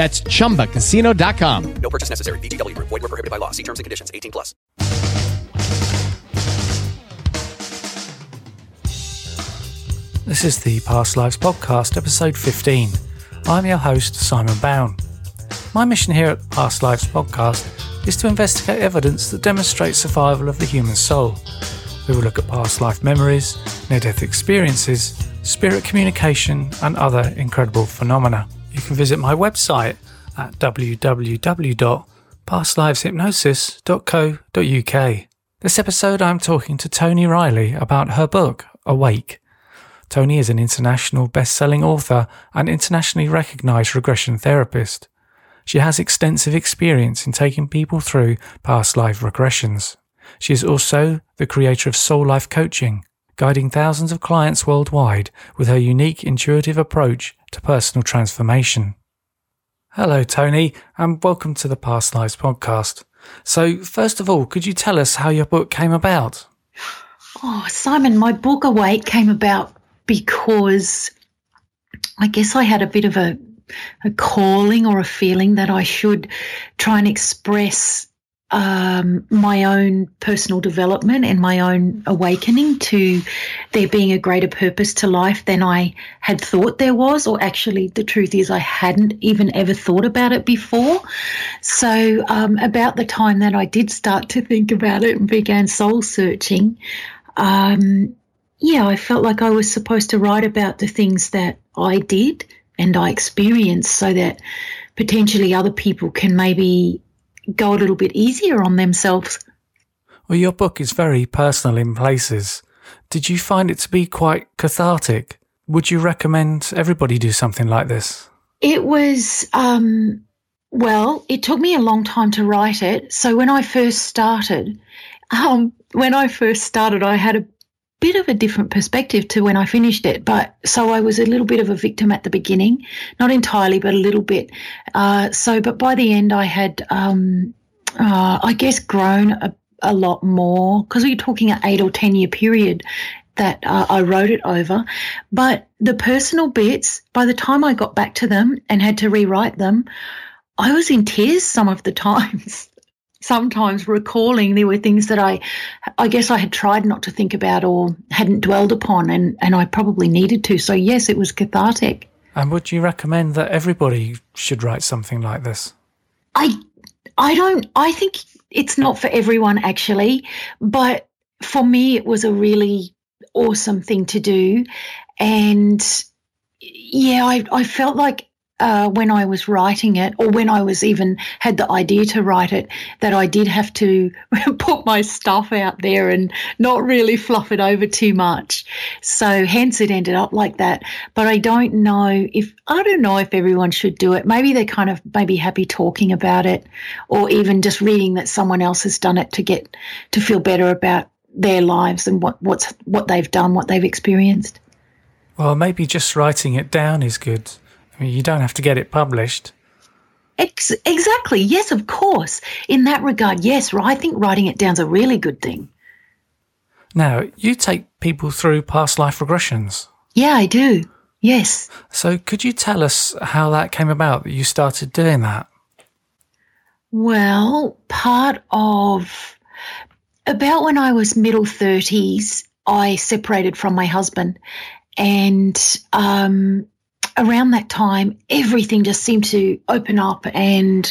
That's chumbacasino.com. No purchase necessary. VGW Group. Void were prohibited by law. See terms and conditions. 18 plus. This is the Past Lives Podcast, episode 15. I'm your host, Simon Bown. My mission here at the Past Lives Podcast is to investigate evidence that demonstrates survival of the human soul. We will look at past life memories, near death experiences, spirit communication, and other incredible phenomena. You can visit my website at www.pastliveshypnosis.co.uk. This episode, I'm talking to Toni Reilly about her book, Awake. Tony is an international best selling author and internationally recognized regression therapist. She has extensive experience in taking people through past life regressions. She is also the creator of Soul Life Coaching, guiding thousands of clients worldwide with her unique intuitive approach to personal transformation. Hello, Toni, and welcome to the Past Lives podcast. So, first of all, could you tell us how your book came about? Oh, Simon, my book Awake came about because I guess I had a bit of a, a calling or a feeling that I should try and express um, my own personal development and my own awakening to there being a greater purpose to life than I had thought there was, or actually, the truth is, I hadn't even ever thought about it before. So, um, about the time that I did start to think about it and began soul searching, um, yeah, I felt like I was supposed to write about the things that I did and I experienced so that potentially other people can maybe go a little bit easier on themselves. Well, your book is very personal in places. Did you find it to be quite cathartic? Would you recommend everybody do something like this? It was, um, well, it took me a long time to write it. So when I first started, um, when I first started, I had a bit of a different perspective to when I finished it. But so I was a little bit of a victim at the beginning, not entirely, but a little bit. Uh, so, but by the end, I had, um, uh, I guess, grown a, a lot more because we are talking an eight or 10 year period that uh, I wrote it over. But the personal bits, by the time I got back to them and had to rewrite them, I was in tears some of the times sometimes recalling there were things that I, I guess I had tried not to think about or hadn't dwelled upon, and, and I probably needed to. So, yes, it was cathartic. And would you recommend that everybody should write something like this? I, I don't, I think it's not for everyone actually, but for me, it was a really awesome thing to do. And yeah, I, I felt like uh, when I was writing it, or when I was even had the idea to write it, that I did have to put my stuff out there and not really fluff it over too much. So hence it ended up like that. But I don't know if I don't know if everyone should do it. Maybe they're kind of maybe happy talking about it, or even just reading that someone else has done it to get to feel better about their lives and what what's what they've done, what they've experienced. Well, maybe just writing it down is good. You don't have to get it published. Ex- exactly. Yes, of course. In that regard, yes. I think writing it down's a really good thing. Now, you take people through past life regressions. Yeah, I do. Yes. So, could you tell us how that came about that you started doing that? Well, part of about when I was middle 30s, I separated from my husband and um, around that time, everything just seemed to open up. And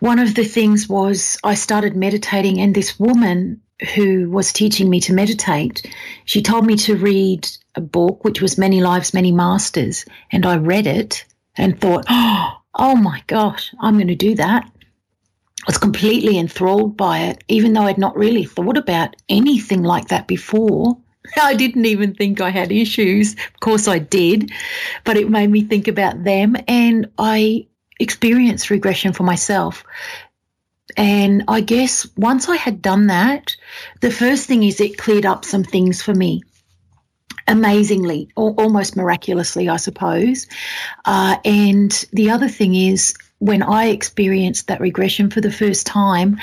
one of the things was I started meditating, and this woman who was teaching me to meditate, she told me to read a book, which was Many Lives, Many Masters. And I read it and thought, oh my gosh, I'm going to do that. I was completely enthralled by it, even though I'd not really thought about anything like that before. I didn't even think I had issues. Of course, I did, but it made me think about them. And I experienced regression for myself. And I guess once I had done that, the first thing is it cleared up some things for me amazingly, almost miraculously, I suppose. Uh, and the other thing is, when I experienced that regression for the first time,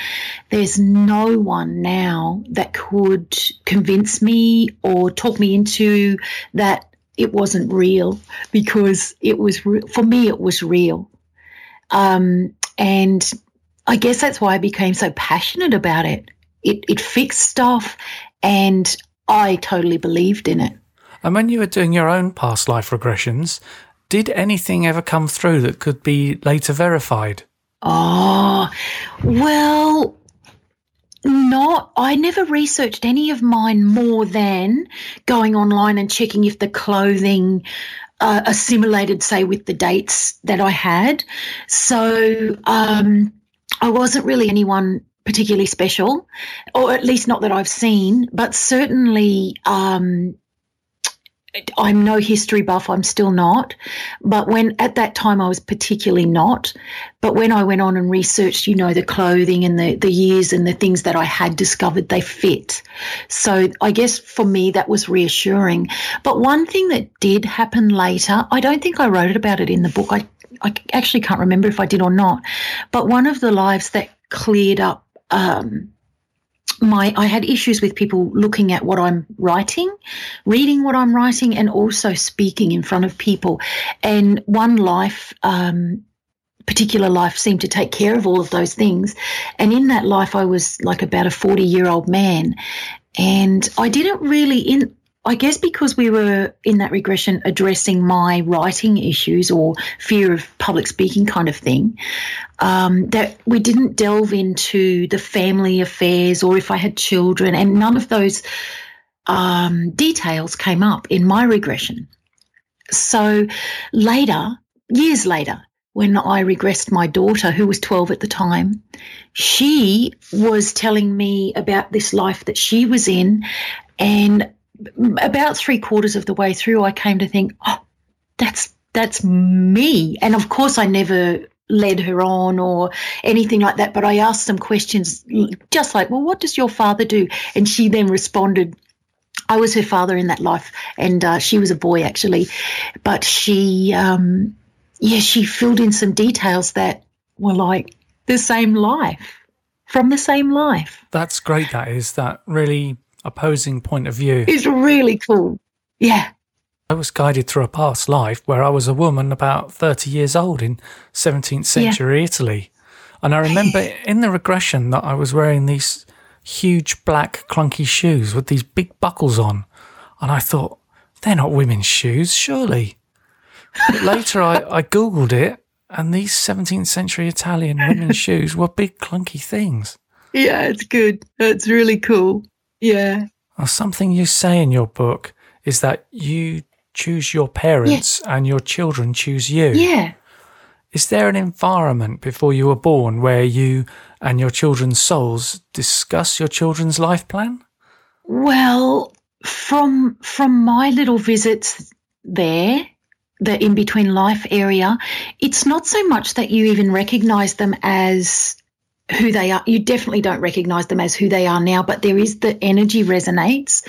there's no one now that could convince me or talk me into that it wasn't real because it was, re- for me, it was real. Um, and I guess that's why I became so passionate about it. It, it fixed stuff and I totally believed in it. And when you were doing your own past life regressions, did anything ever come through that could be later verified? Oh, well, not. I never researched any of mine more than going online and checking if the clothing uh, assimilated, say, with the dates that I had. So um, I wasn't really anyone particularly special, or at least not that I've seen, but certainly. Um, I'm no history buff, I'm still not. But when at that time I was particularly not. But when I went on and researched, you know, the clothing and the, the years and the things that I had discovered, they fit. So I guess for me that was reassuring. But one thing that did happen later, I don't think I wrote about it in the book. I, I actually can't remember if I did or not. But one of the lives that cleared up um, my I had issues with people looking at what I'm writing, reading what I'm writing, and also speaking in front of people. And one life, um, particular life, seemed to take care of all of those things. And in that life, I was like about a 40 year old man, and I didn't really in I guess because we were in that regression addressing my writing issues or fear of public speaking kind of thing, um, that we didn't delve into the family affairs or if I had children, and none of those um, details came up in my regression. So later, years later, when I regressed my daughter, who was 12 at the time, she was telling me about this life that she was in. And about three quarters of the way through, I came to think, oh, that's that's me. And of course, I never led her on or anything like that. But I asked some questions, just like, well, what does your father do? And she then responded, I was her father in that life, and uh, she was a boy actually. But she, um, yeah, she filled in some details that were like the same life from the same life. That's great. That is that really opposing point of view. It's really cool. Yeah. I was guided through a past life where I was a woman about 30 years old in 17th century yeah. Italy. And I remember in the regression that I was wearing these huge black clunky shoes with these big buckles on. And I thought, they're not women's shoes, surely. But later I, I Googled it and these 17th century Italian women's shoes were big clunky things. Yeah, it's good. It's really cool. Yeah. Something you say in your book is that you choose your parents yeah. and your children choose you. Yeah. Is there an environment before you were born where you and your children's souls discuss your children's life plan? Well, from from my little visits there, the in between life area, it's not so much that you even recognize them as who they are. You definitely don't recognize them as who they are now, but there is the energy resonates.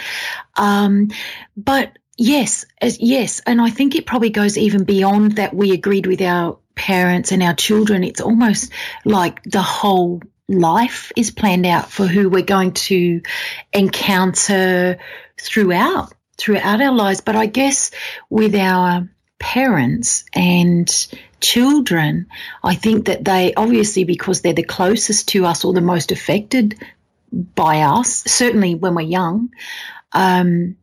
Um, but yes, as, yes, and I think it probably goes even beyond that. We agreed with our parents and our children. It's almost like the whole life is planned out for who we're going to encounter throughout throughout our lives. But I guess with our parents and children, I think that they obviously, because they're the closest to us or the most affected by us, certainly when we're young, um,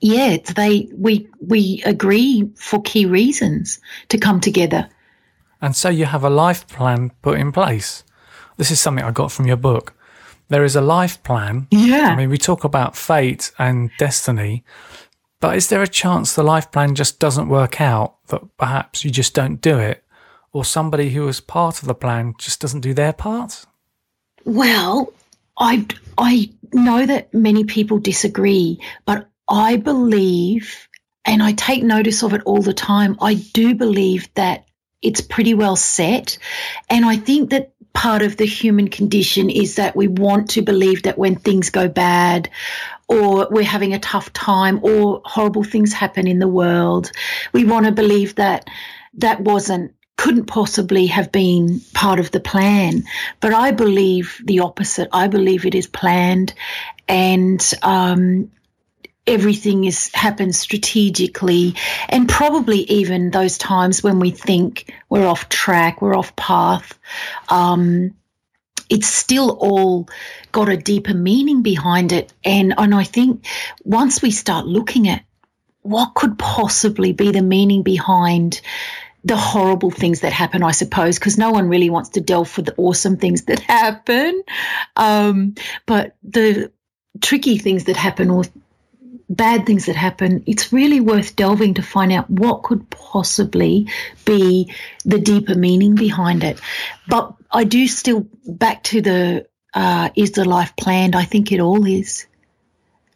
yeah, it's they we we agree for key reasons to come together. And so you have a life plan put in place. This is something I got from your book. There is a life plan. Yeah. I mean, we talk about fate and destiny, but is there a chance the life plan just doesn't work out, that perhaps you just don't do it, or somebody who was part of the plan just doesn't do their part? Well, I I know that many people disagree, but I believe, and I take notice of it all the time. I do believe that it's pretty well set, and I think that part of the human condition is that we want to believe that when things go bad or we're having a tough time or horrible things happen in the world we want to believe that that wasn't couldn't possibly have been part of the plan. But i believe the opposite. I believe it is planned and um, everything is happens strategically and probably even those times when we think we're off track we're off path. Um, it's still all got a deeper meaning behind it and and I think once we start looking at what could possibly be the meaning behind the horrible things that happen, I suppose, because no one really wants to delve for the awesome things that happen. Um, but the tricky things that happen or bad things that happen, it's really worth delving to find out what could possibly be the deeper meaning behind it. But I do still back to the uh, is the life planned? I think it all is.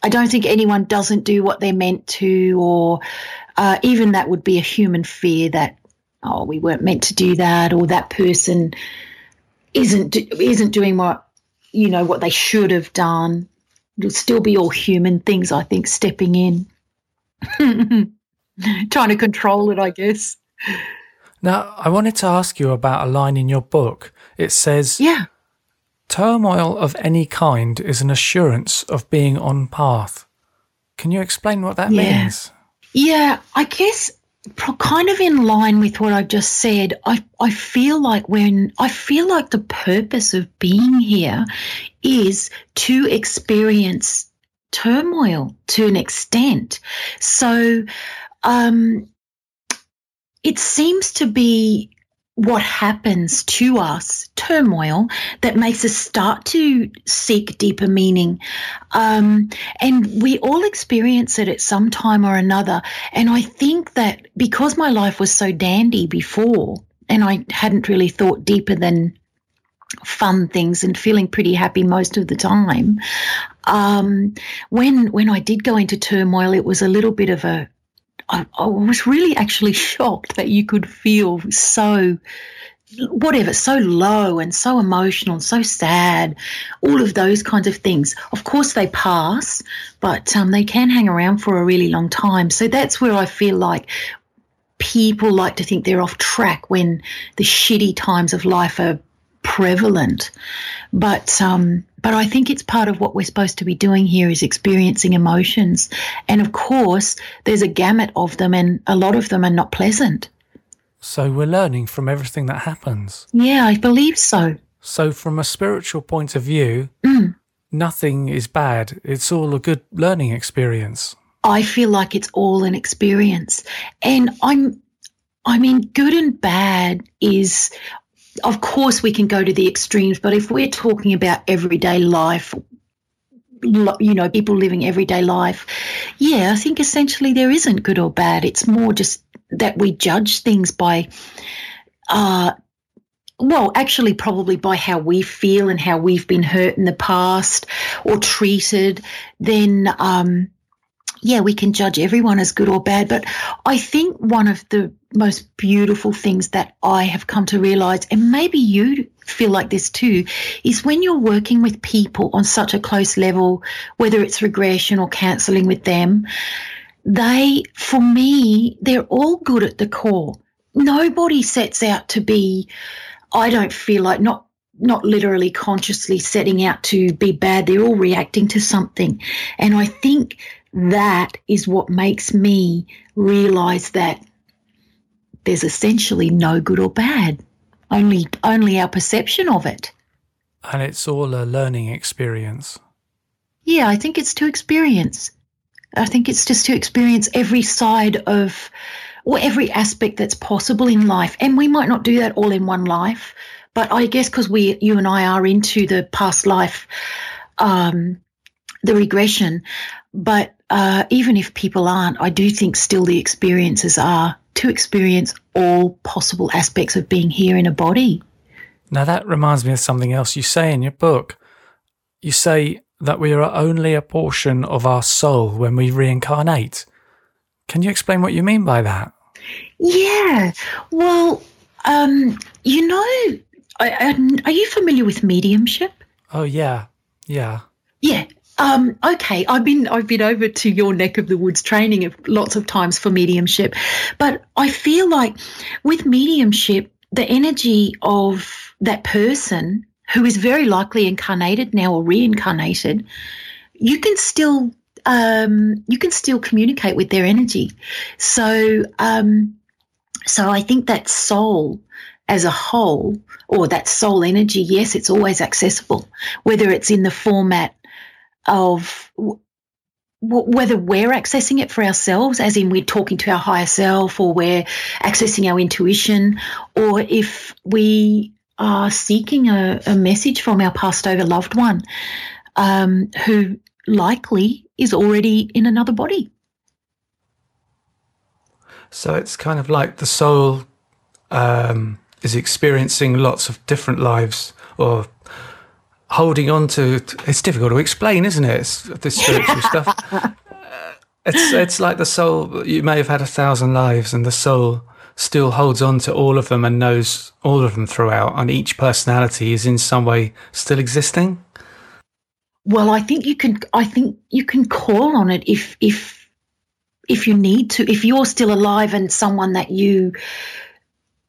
I don't think anyone doesn't do what they're meant to, or uh, even that would be a human fear that oh we weren't meant to do that, or that person isn't isn't doing what you know what they should have done it'll still be all human things, I think, stepping in. Trying to control it, I guess. Now, I wanted to ask you about a line in your book. It says, Yeah. Turmoil of any kind is an assurance of being on path. Can you explain what that Yeah. means? Yeah, I guess kind of in line with what I've just said, I, I feel like when I feel like the purpose of being here is to experience turmoil to an extent. So um, it seems to be what happens to us, turmoil, that makes us start to seek deeper meaning. Um, and we all experience it at some time or another. And I think that because my life was so dandy before, and I hadn't really thought deeper than fun things and feeling pretty happy most of the time. Um, when when I did go into turmoil, it was a little bit of a I, I was really actually shocked that you could feel so whatever so low and so emotional and so sad all of those kinds of things. Of course they pass but um, they can hang around for a really long time. So that's where i feel like people like to think they're off track when the shitty times of life are prevalent but um, but I think it's part of what we're supposed to be doing here is experiencing emotions. And of course, there's a gamut of them, and a lot of them are not pleasant. So we're learning from everything that happens. Yeah, I believe so. So, from a spiritual point of view, Mm. nothing is bad. It's all a good learning experience. I feel like it's all an experience. And I'm, I mean, good and bad is, of course, we can go to the extremes, but if we're talking about everyday life, you know, people living everyday life, yeah, I think essentially there isn't good or bad. It's more just that we judge things by, uh, well, actually, probably by how we feel and how we've been hurt in the past or treated, then, um, yeah, we can judge everyone as good or bad. But I think one of the most beautiful things that I have come to realize, and maybe you feel like this too, is when you're working with people on such a close level, whether it's regression or counseling with them, they, for me, they're all good at the core. Nobody sets out to be, I don't feel like, not not literally consciously setting out to be bad. They're all reacting to something. And I think that is what makes me realize that there's essentially no good or bad, only only our perception of it. And it's all a learning experience. Yeah, I think it's to experience. I think it's just to experience every side of or every aspect that's possible in life. And we might not do that all in one life, but I guess because we, you and I are into the past life, um, the regression. But uh, even if people aren't, I do think still the experiences are to experience all possible aspects of being here in a body. Now, that reminds me of something else you say in your book. You say that we are only a portion of our soul when we reincarnate. Can you explain what you mean by that? Yeah. Well, um, you know, I, I, are you familiar with mediumship? Oh, yeah. Yeah. Yeah. Um, okay, I've been I've been over to your neck of the woods training lots of times for mediumship, but I feel like with mediumship, the energy of that person who is very likely incarnated now or reincarnated, you can still um, you can still communicate with their energy. So um, so I think that soul as a whole, or that soul energy, yes, it's always accessible, whether it's in the format of w- whether we're accessing it for ourselves, as in we're talking to our higher self, or we're accessing our intuition, or if we are seeking a, a message from our passed over loved one um, who likely is already in another body. So it's kind of like the soul um, is experiencing lots of different lives or holding on to. It's difficult to explain, isn't it? It's this spiritual stuff. Uh, it's it's like the soul. You may have had a thousand lives, and the soul still holds on to all of them and knows all of them throughout, and each personality is in some way still existing. Well, I think you can. I think you can call on it if if if you need to. If you're still alive and someone that you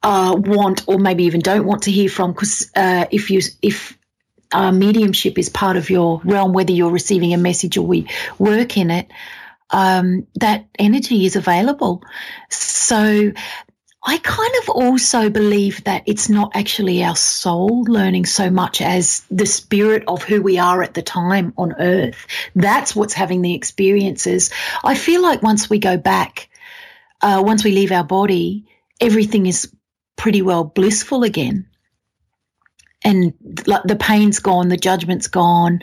uh, want or maybe even don't want to hear from, because uh, if you if uh, mediumship is part of your realm, whether you're receiving a message or we work in it, um, that energy is available. So I kind of also believe that it's not actually our soul learning so much as the spirit of who we are at the time on earth. That's what's having the experiences. I feel like once we go back, uh, once we leave our body, everything is pretty well blissful again. And the pain's gone, the judgment's gone.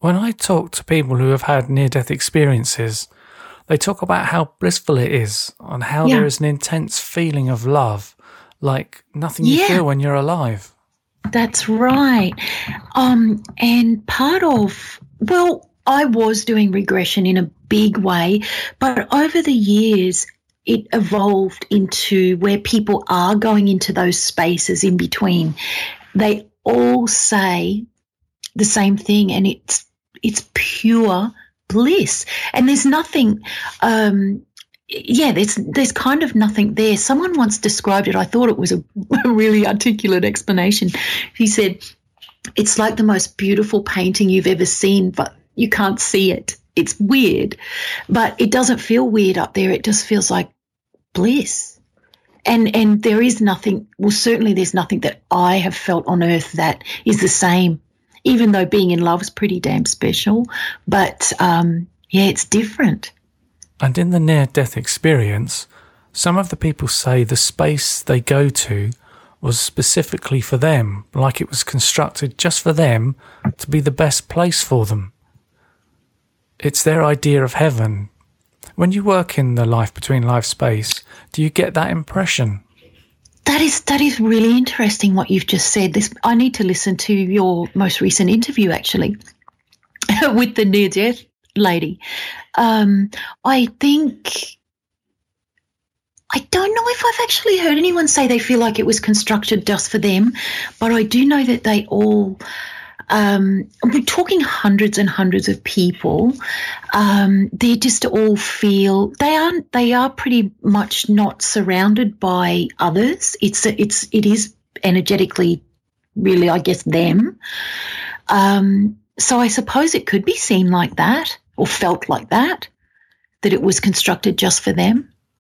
When I talk to people who have had near death experiences, they talk about how blissful it is and how yeah. there is an intense feeling of love, like nothing you yeah. feel when you're alive. That's right. Um, and part of, well, I was doing regression in a big way, but over the years, it evolved into where people are going into those spaces in between. They all say the same thing, and it's it's pure bliss. And there's nothing, um, yeah, there's there's kind of nothing there. Someone once described it. I thought it was a, a really articulate explanation. He said, "It's like the most beautiful painting you've ever seen, but you can't see it. It's weird, but it doesn't feel weird up there. It just feels like bliss." And and there is nothing. Well, certainly there's nothing that I have felt on earth that is the same even though being in love is pretty damn special. But um, yeah, it's different. And in the near death experience, some of the people say the space they go to was specifically for them, like it was constructed just for them to be the best place for them. It's their idea of heaven. When you work in the life between life space, do you get that impression? That is that is really interesting what you've just said. This I need to listen to your most recent interview actually with the near death lady. Um, I think I don't know if I've actually heard anyone say they feel like it was constructed just for them, but I do know that they all um, we're talking hundreds and hundreds of people. Um, they just all feel they are they are pretty much not surrounded by others. It's it's it is energetically really, I guess, them. Um, so I suppose it could be seen like that or felt like that, that it was constructed just for them.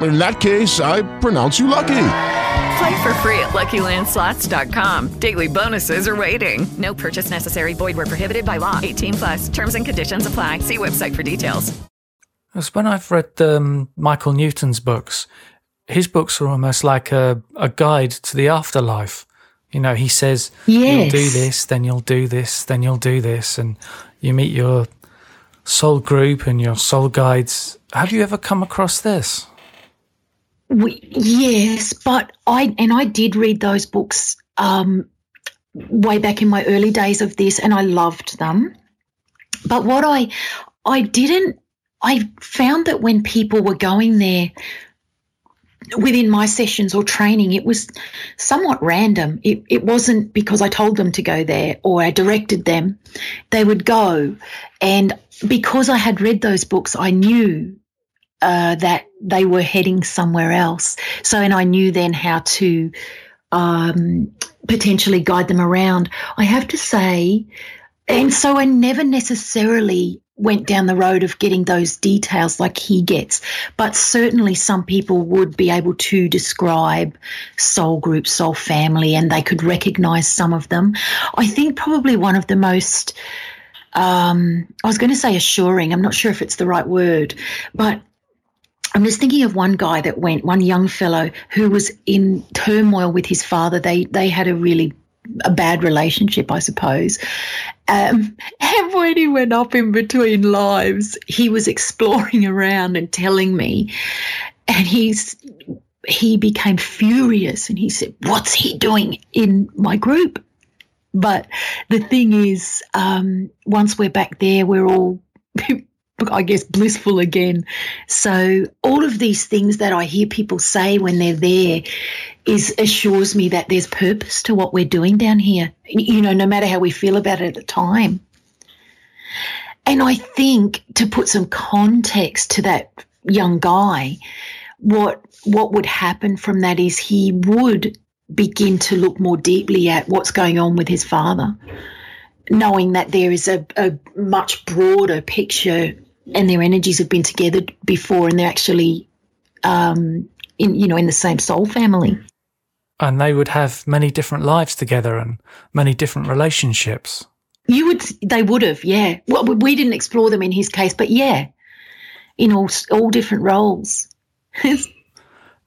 In that case, I pronounce you lucky. Play for free at LuckyLandSlots.com. Daily bonuses are waiting. No purchase necessary. Void where prohibited by law. 18 plus. Terms and conditions apply. See website for details. Because when I've read um, Michael Newton's books, his books are almost like a, a guide to the afterlife. You know, he says, Yes. you'll do this, then you'll do this, then you'll do this, and you meet your soul group and your soul guides. Have you ever come across this? We, yes, but I and I did read those books um, way back in my early days of this, and I loved them. But what I I didn't I found that when people were going there within my sessions or training, it was somewhat random. It, it wasn't because I told them to go there or I directed them. They would go. And because I had read those books, I knew uh, that they were heading somewhere else. So, and I knew then how to um, potentially guide them around. I have to say, and so I never necessarily went down the road of getting those details like he gets, but certainly some people would be able to describe soul group, soul family, and they could recognize some of them. I think probably one of the most, um, I was going to say assuring, I'm not sure if it's the right word, but I'm just thinking of one guy that went, one young fellow who was in turmoil with his father. They they had a really a bad relationship, I suppose. Um, and when he went up in between lives, he was exploring around and telling me, and he's he became furious and he said, "What's he doing in my group?" But the thing is, um, once we're back there, we're all I guess, blissful again. So all of these things that I hear people say when they're there is assures me that there's purpose to what we're doing down here. You know, no matter how we feel about it at the time. And I think to put some context to that young guy, what what would happen from that is he would begin to look more deeply at what's going on with his father knowing that there is a, a much broader picture and their energies have been together before and they're actually um, in you know in the same soul family And they would have many different lives together and many different relationships. you would they would have yeah well we- we didn't explore them in his case but yeah in all all different roles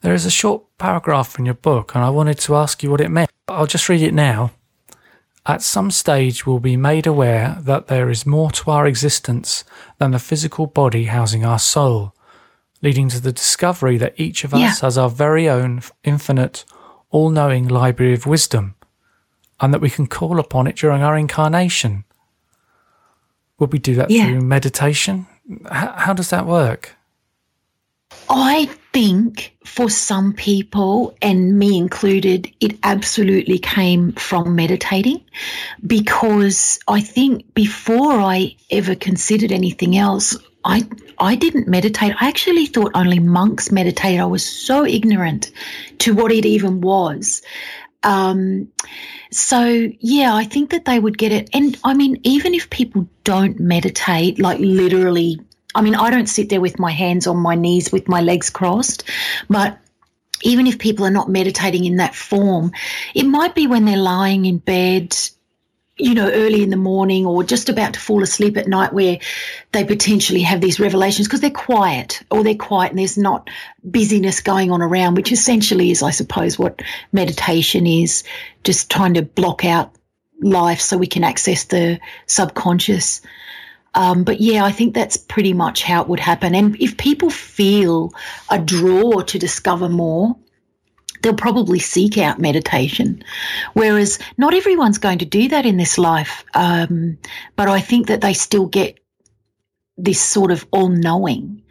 There is a short paragraph in your book, and I wanted to ask you what it meant. I'll just read it now. At some stage, we'll be made aware that there is more to our existence than the physical body housing our soul, leading to the discovery that each of us Yeah. has our very own infinite, all knowing library of wisdom, and that we can call upon it during our incarnation. Would we do that Yeah. through meditation? H- how does that work? I think for some people, and me included, it absolutely came from meditating because I think before I ever considered anything else, I I didn't meditate. I actually thought only monks meditated. I was so ignorant to what it even was. Um, so yeah, I think that they would get it. And I mean, even if people don't meditate, like literally, I mean, I don't sit there with my hands on my knees with my legs crossed, but even if people are not meditating in that form, it might be when they're lying in bed, you know, early in the morning or just about to fall asleep at night where they potentially have these revelations because they're quiet or they're quiet and there's not busyness going on around, which essentially is, I suppose, what meditation is just trying to block out life so we can access the subconscious. Um, but yeah, I think that's pretty much how it would happen. And if people feel a draw to discover more, they'll probably seek out meditation. Whereas not everyone's going to do that in this life. Um, but I think that they still get this sort of all knowing.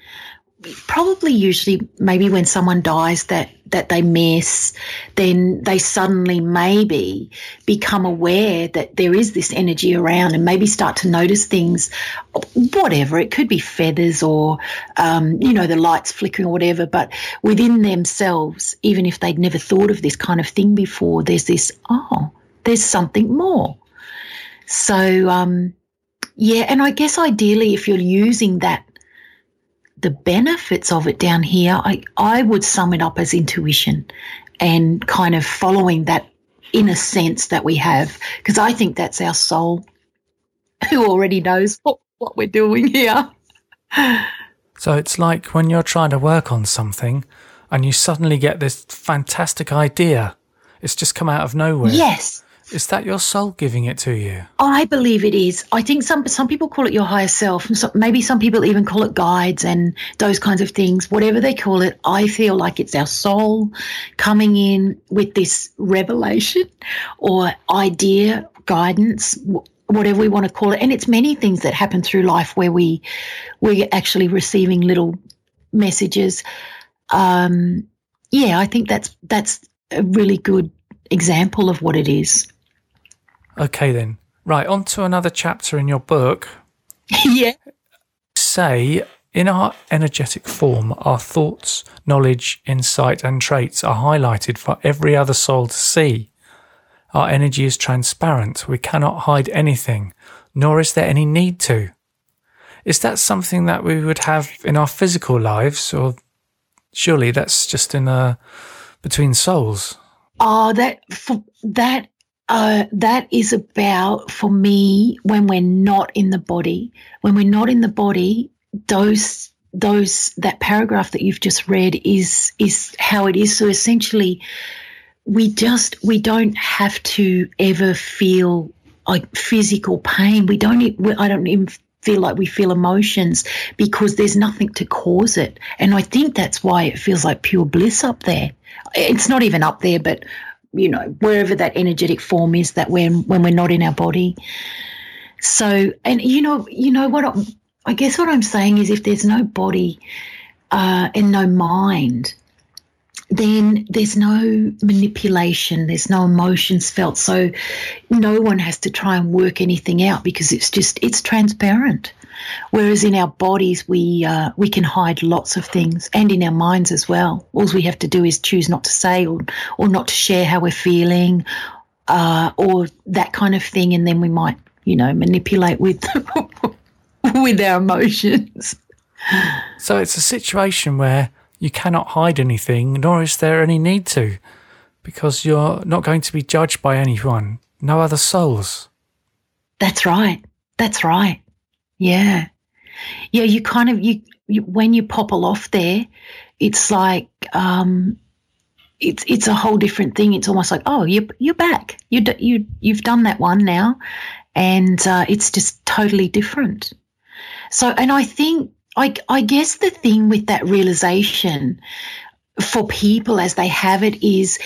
Probably usually maybe when someone dies that that they miss, then they suddenly maybe become aware that there is this energy around and maybe start to notice things, whatever. It could be feathers or, um, you know, the lights flickering or whatever, but within themselves, even if they'd never thought of this kind of thing before, there's this, oh, there's something more. So, um, yeah, and I guess ideally, if you're using that, the benefits of it down here, I, I would sum it up as intuition and kind of following that inner sense that we have, because I think that's our soul who already knows what, what we're doing here. So it's like when you're trying to work on something and you suddenly get this fantastic idea. It's just come out of nowhere. Yes. Is that your soul giving it to you? I believe it is. I think some some people call it your higher self, maybe some people even call it guides and those kinds of things. Whatever they call it, I feel like it's our soul coming in with this revelation or idea, guidance, whatever we want to call it. And it's many things that happen through life where we we're actually receiving little messages. Um, yeah, I think that's that's a really good example of what it is. Okay, then. Right, on to another chapter in your book. yeah. Say, in our energetic form, our thoughts, knowledge, insight, and traits are highlighted for every other soul to see. Our energy is transparent. We cannot hide anything, nor is there any need to. Is that something that we would have in our physical lives, or surely that's just in a between souls? Oh, that for, that uh, that is about for me when we're not in the body. When we're not in the body, those those that paragraph that you've just read is is how it is. So essentially, we just we don't have to ever feel like physical pain. We don't. I don't even feel like we feel emotions because there's nothing to cause it. And I think that's why it feels like pure bliss up there. It's not even up there, but you know, wherever that energetic form is that when when we're not in our body. So, and you know, you know what I, I guess what I'm saying is, if there's no body uh, and no mind, then there's no manipulation, there's no emotions felt. So, no one has to try and work anything out because it's just it's transparent. Whereas in our bodies, we uh, we can hide lots of things, and in our minds as well. All we have to do is choose not to say or or not to share how we're feeling, uh, or that kind of thing, and then we might, you know, manipulate with with our emotions. So it's a situation where you cannot hide anything, nor is there any need to, because you're not going to be judged by anyone, no other souls. That's right. That's right. Yeah. Yeah, you kind of you, you when you popple off there, it's like um it's it's a whole different thing. It's almost like, oh, you're you're back. You you you've done that one now, and uh, it's just totally different. So, and I think I I guess the thing with that realization for people as they have it is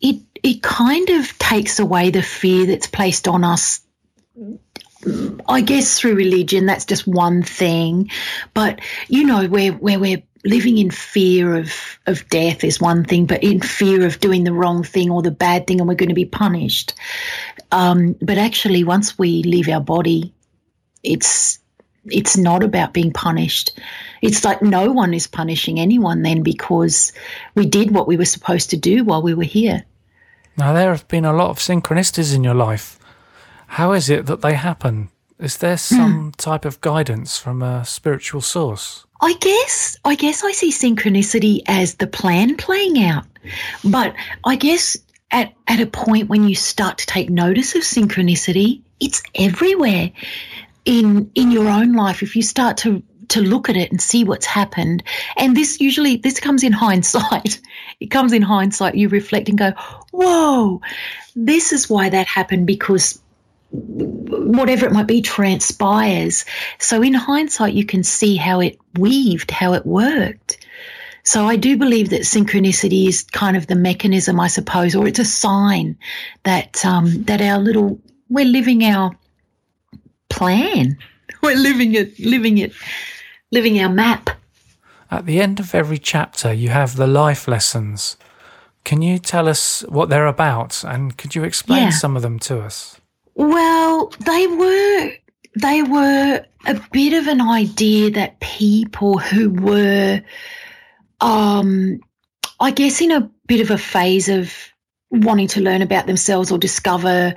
it it kind of takes away the fear that's placed on us I guess through religion, that's just one thing. But, you know, where, where we're living in fear of, of death is one thing, but in fear of doing the wrong thing or the bad thing and we're going to be punished. Um, but actually, once we leave our body, it's it's not about being punished. It's like no one is punishing anyone then because we did what we were supposed to do while we were here. Now, there have been a lot of synchronicities in your life. How is it that they happen? Is there some mm. type of guidance from a spiritual source? I guess I guess I see synchronicity as the plan playing out. But I guess at at a point when you start to take notice of synchronicity, it's everywhere in in your own life. If you start to to look at it and see what's happened, and this usually this comes in hindsight. It comes in hindsight. You reflect and go, "Whoa, this is why that happened because whatever it might be transpires. So in hindsight, you can see how it weaved, how it worked. So I do believe that synchronicity is kind of the mechanism, I suppose, or it's a sign that um, that our little we're living our plan. We're living it, living it, living our map. At the end of every chapter, you have the life lessons. Can you tell us what they're about, and could you explain yeah. some of them to us? Well, they were they were a bit of an idea that people who were um I guess in a bit of a phase of wanting to learn about themselves or discover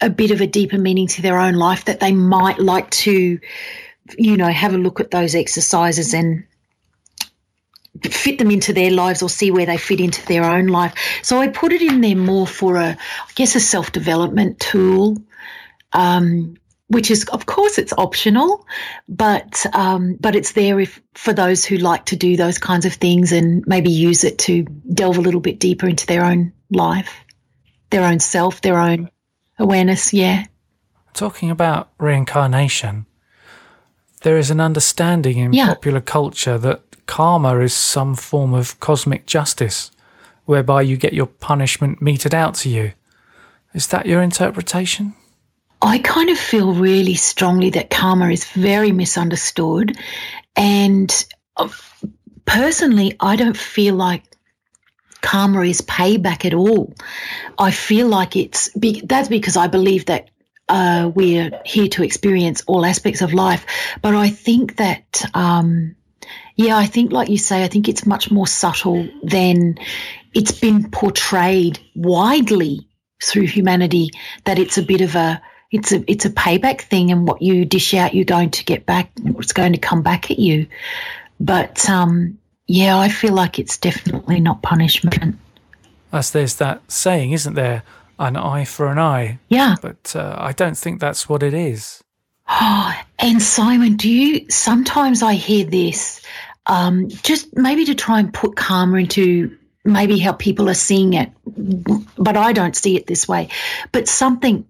a bit of a deeper meaning to their own life that they might like to, you know, have a look at those exercises and fit them into their lives or see where they fit into their own life. So I put it in there more for a, I guess, a self development tool, um, which is, of course, it's optional, but um, but it's there if for those who like to do those kinds of things and maybe use it to delve a little bit deeper into their own life, their own self, their own awareness. Yeah. Talking about reincarnation, there is an understanding in Yeah. popular culture that karma is some form of cosmic justice, whereby you get your punishment meted out to you. Is that your interpretation? I kind of feel really strongly that karma is very misunderstood. And uh, personally, I don't feel like karma is payback at all. I feel like it's that's because I believe that uh, we're here to experience all aspects of life. But I think that, um, yeah, I think, like you say, I think it's much more subtle than it's been portrayed widely through humanity that it's a bit of a it's a it's a payback thing and what you dish out you're going to get back it's going to come back at you but um yeah i feel like it's definitely not punishment As there's that saying, isn't there? An eye for an eye. yeah But uh, I don't think that's what it is. Oh, and Simon, do you sometimes I hear this, um, just maybe to try and put karma into maybe how people are seeing it, but I don't see it this way. But something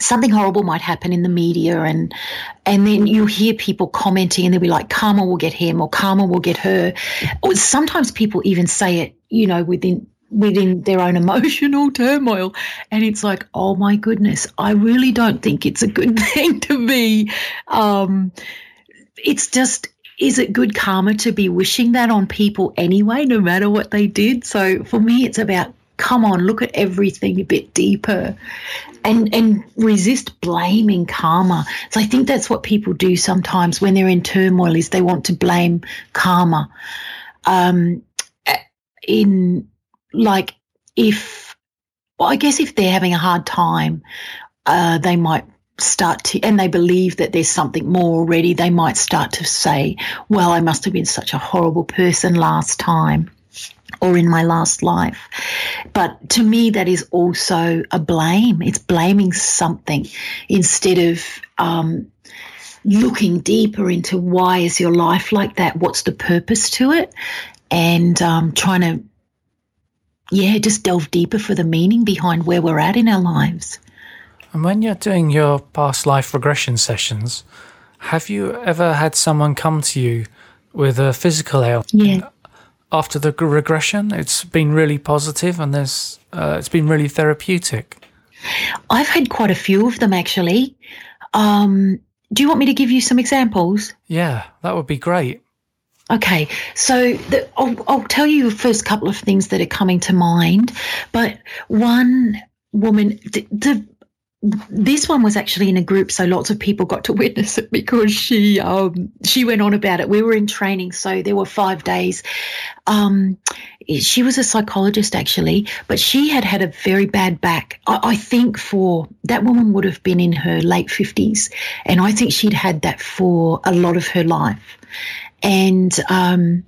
something horrible might happen in the media and and then you hear people commenting and they'll be like karma will get him or karma will get her. Or sometimes people even say it you know within within their own emotional turmoil. And it's like oh my goodness i really don't think it's a good thing to be um it's just is it good karma to be wishing that on people anyway no matter what they did? So for me it's about come on look at everything a bit deeper and and resist blaming karma. So i think that's what people do sometimes when they're in turmoil is they want to blame karma. Um in like if well i guess if they're having a hard time uh they might start to and they believe that there's something more already they might start to say well i must have been such a horrible person last time or in my last life. But to me, that is also a blame. It's blaming something instead of um, looking deeper into why is your life like that? What's the purpose to it? And um, trying to, yeah, just delve deeper for the meaning behind where we're at in our lives. And when you're doing your past life regression sessions, have you ever had someone come to you with a physical ailment? Yeah. After the regression, it's been really positive and there's uh, it's been really therapeutic. I've had quite a few of them actually. Um, do you want me to give you some examples? Yeah, that would be great. Okay, so the, I'll, I'll tell you the first couple of things that are coming to mind. But one woman, the, the this one was actually in a group, so lots of people got to witness it because she um, she went on about it. We were in training, so there were five days. Um, she was a psychologist actually, but she had had a very bad back. I, I think for that woman would have been in her late fifties, and I think she'd had that for a lot of her life, and. Um,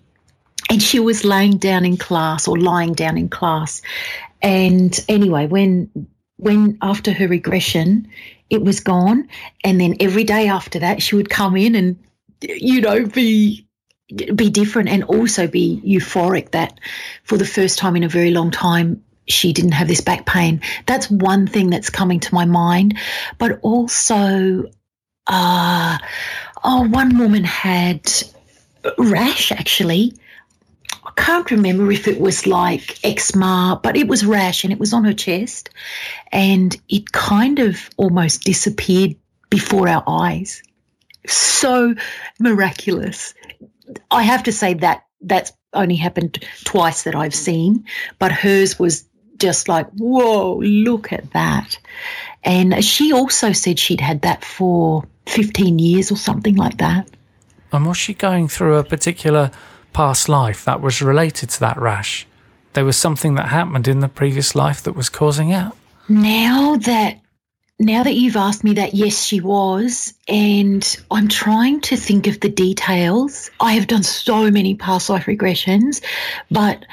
and she was laying down in class or lying down in class and anyway when when after her regression it was gone. And then every day after that she would come in and you know be be different and also be euphoric that for the first time in a very long time she didn't have this back pain. That's one thing that's coming to my mind. But also uh oh one woman had rash actually can't remember if it was like eczema, but it was rash and it was on her chest and it kind of almost disappeared before our eyes. So miraculous. I have to say that that's only happened twice that I've seen, but hers was just like, whoa, look at that. And she also said she'd had that for 15 years or something like that. And was she going through a particular past life that was related to that rash? there was something that happened in the previous life that was causing it? Now that now that you've asked me that, yes, she was. And I'm trying to think of the details. I have done so many past life regressions, but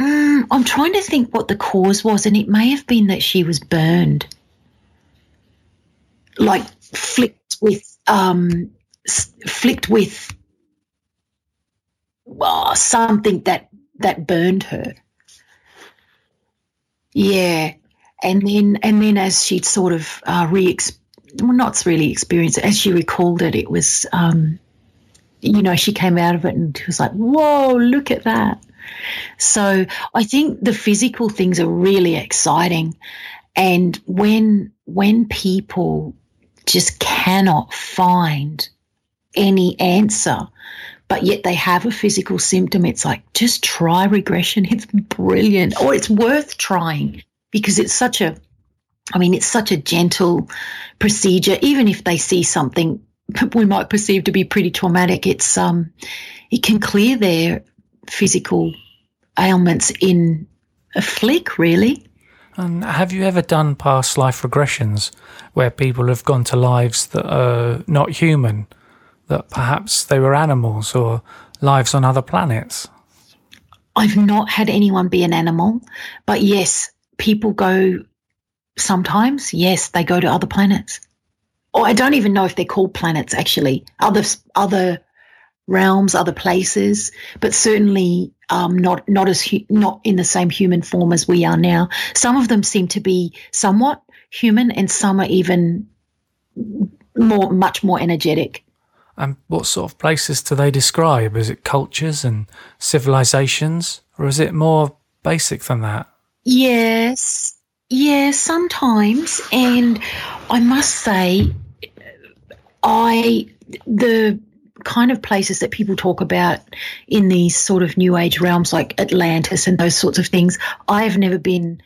mm, I'm trying to think what the cause was. And it may have been that she was burned, like flicked with, um, flicked with oh, something that, that burned her. Yeah. And then and then as she'd sort of uh, re well not really experienced it as she recalled it it was um, you know she came out of it and was like whoa look at that. So i think the physical things are really exciting. And when when people just cannot find any answer but yet they have a physical symptom it's like just try regression it's brilliant or it's worth trying because it's such a I mean, it's such a gentle procedure. Even if they see something we might perceive to be pretty traumatic, it's um, it can clear their physical ailments in a flick, really. And have you ever done past life regressions where people have gone to lives that are not human, that perhaps they were animals or lives on other planets? I've not had anyone be an animal, but yes, people go sometimes, yes, they go to other planets. Or I don't even know if they're called planets actually, other other realms, other places, but certainly um, not not as hu- not in the same human form as we are now. Some of them seem to be somewhat human, and some are even more, much more energetic. And what sort of places do they describe? Is it cultures and civilizations, or is it more basic than that? Yes, yeah, sometimes, and I must say, I the kind of places that people talk about in these sort of new age realms like Atlantis and those sorts of things, I've never been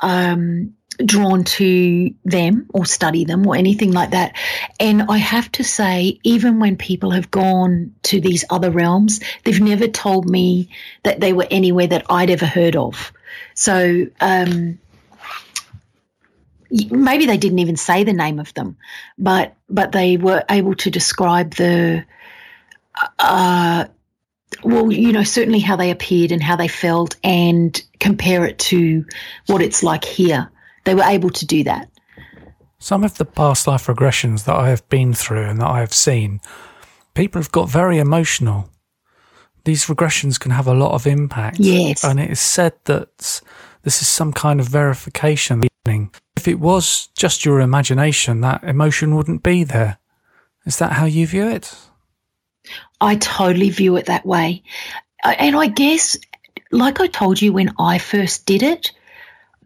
um, drawn to them or study them or anything like that. And I have to say, even when people have gone to these other realms, they've never told me that they were anywhere that I'd ever heard of. So um, maybe they didn't even say the name of them, but but they were able to describe the. Uh, well, you know, certainly how they appeared and how they felt, and compare it to what it's like here. They were able to do that. Some of the past life regressions that I have been through and that I have seen, people have got very emotional these regressions can have a lot of impact. Yes. And it is said that this is some kind of verification. If it was just your imagination, that emotion wouldn't be there. Is that how you view it? I totally view it that way. And I guess, like I told you when I first did it,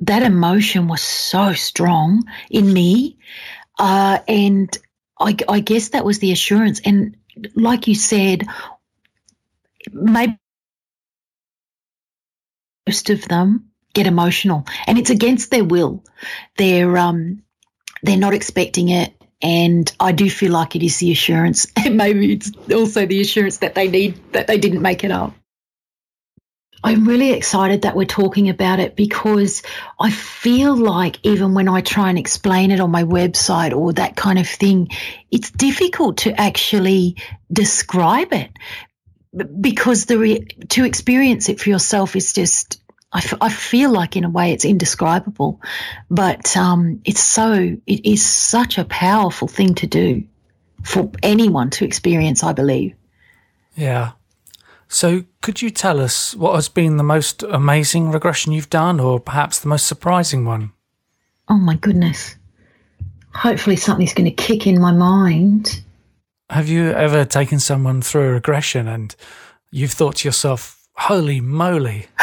that emotion was so strong in me. Uh, and I, I guess that was the assurance. And like you said, maybe most of them get emotional and it's against their will. They're um they're not expecting it and I do feel like it is the assurance and maybe it's also the assurance that they need that they didn't make it up. I'm really excited that we're talking about it because I feel like even when I try and explain it on my website or that kind of thing, it's difficult to actually describe it. Because the re- to experience it for yourself is just I, f- I feel like in a way it's indescribable. But um, it's so it is such a powerful thing to do for anyone to experience i believe. Yeah so could you tell us what has been the most amazing regression you've done or perhaps the most surprising one? Oh my goodness. Hopefully something's going to kick in my mind. Have you ever taken someone through a regression and you've thought to yourself, holy moly?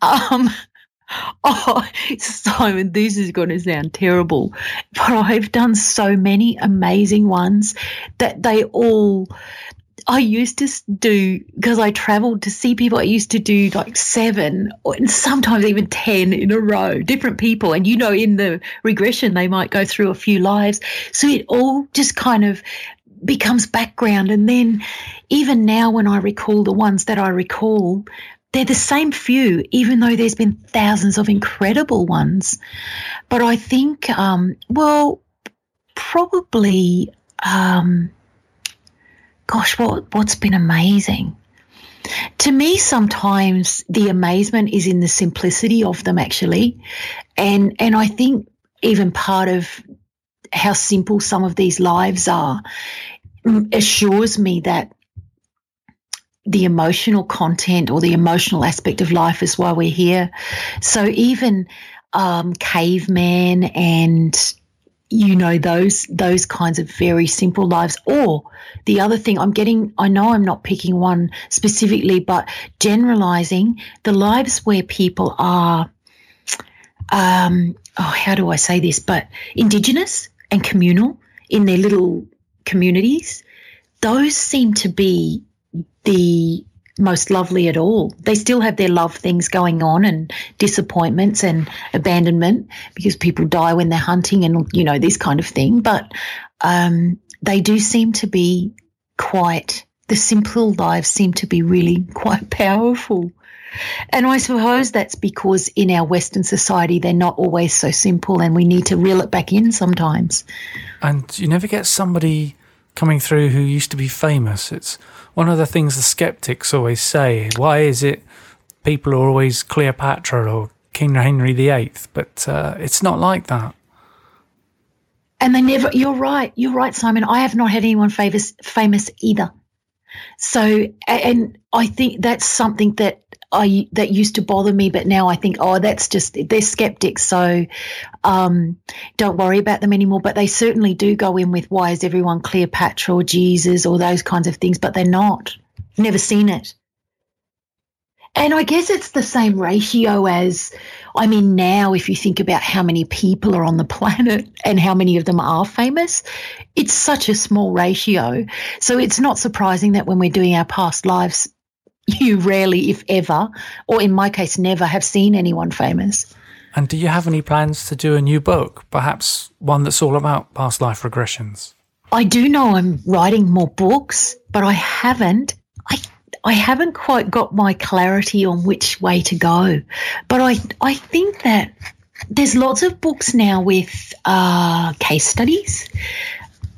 um, oh, Simon, this is going to sound terrible, but I've done so many amazing ones that they all I used to do because I traveled to see people. I used to do like seven and sometimes even 10 in a row, different people. And you know, in the regression, they might go through a few lives. So it all just kind of becomes background. And then even now, when I recall the ones that I recall, they're the same few, even though there's been thousands of incredible ones. But I think, um, well, probably, um, gosh, what what's been amazing? To me, sometimes the amazement is in the simplicity of them, actually, and and I think even part of how simple some of these lives are assures me that the emotional content or the emotional aspect of life is why we're here. So even um, caveman and you know those those kinds of very simple lives. Or the other thing i'm getting i know i'm not picking one specifically but generalizing the lives where people are um oh how do i say this? But indigenous and communal in their little communities those seem to be the most lovely at all. They still have their love things going on and disappointments and abandonment because people die when they're hunting and, you know, this kind of thing. But um, they do seem to be quite, the simple lives seem to be really quite powerful. And I suppose that's because in our Western society, they're not always so simple and we need to reel it back in sometimes. And you never get somebody coming through who used to be famous. It's one of the things the skeptics always say. Why is it people are always Cleopatra or King Henry VIII? But uh, it's not like that. And they never, you're right, you're right, Simon. I have not had anyone famous, famous either. So, and I think that's something that I that used to bother me, but now I think, oh, that's just they're skeptics, so um, don't worry about them anymore. But they certainly do go in with why is everyone Cleopatra or Jesus or those kinds of things, but they're not. Never seen it. And I guess it's the same ratio as, I mean, now if you think about how many people are on the planet and how many of them are famous, it's such a small ratio. So it's not surprising that when we're doing our past lives you rarely, if ever, or in my case, never have seen anyone famous. And do you have any plans to do a new book, perhaps one that's all about past life regressions? I do know I'm writing more books, but I haven't. I I haven't quite got my clarity on which way to go. But I I think that there's lots of books now with uh, case studies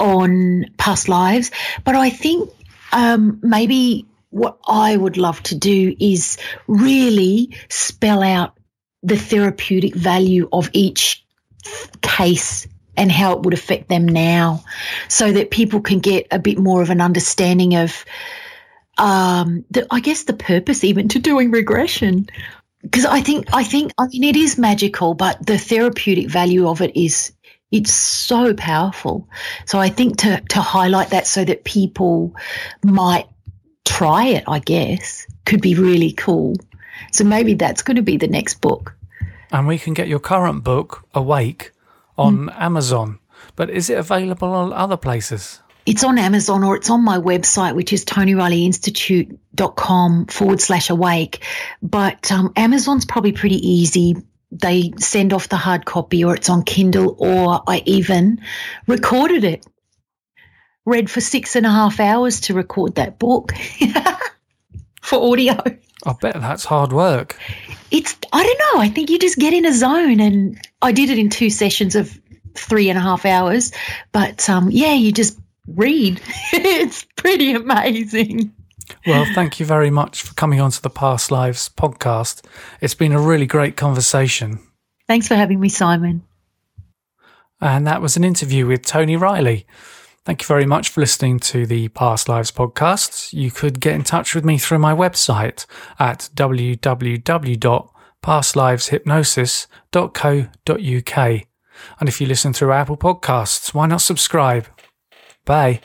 on past lives, but I think um, maybe what I would love to do is really spell out the therapeutic value of each case and how it would affect them now so that people can get a bit more of an understanding of um, the, I guess the purpose even to doing regression. Because I think I think I mean it is magical but the therapeutic value of it is it's so powerful. So I think to to highlight that so that people might try it, I guess, could be really cool. So maybe that's going to be the next book. And we can get your current book, Awake, on mm. Amazon. But is it available on other places? It's on Amazon or it's on my website, which is tonireillyinstitute.com forward slash awake. But um, Amazon's probably pretty easy. They send off the hard copy or it's on Kindle or I even recorded it read for six and a half hours to record that book for audio. I bet that's hard work. It's, I don't know. I think you just get in a zone, and I did it in two sessions of three and a half hours. But um, yeah, you just read. it's pretty amazing. Well, thank you very much for coming on to the Past Lives podcast. It's been a really great conversation. Thanks for having me, Simon. And that was an interview with Toni Reilly. Thank you very much for listening to the Past Lives podcast. You could get in touch with me through my website at www.pastliveshypnosis.co.uk. And if you listen through Apple Podcasts, why not subscribe? Bye.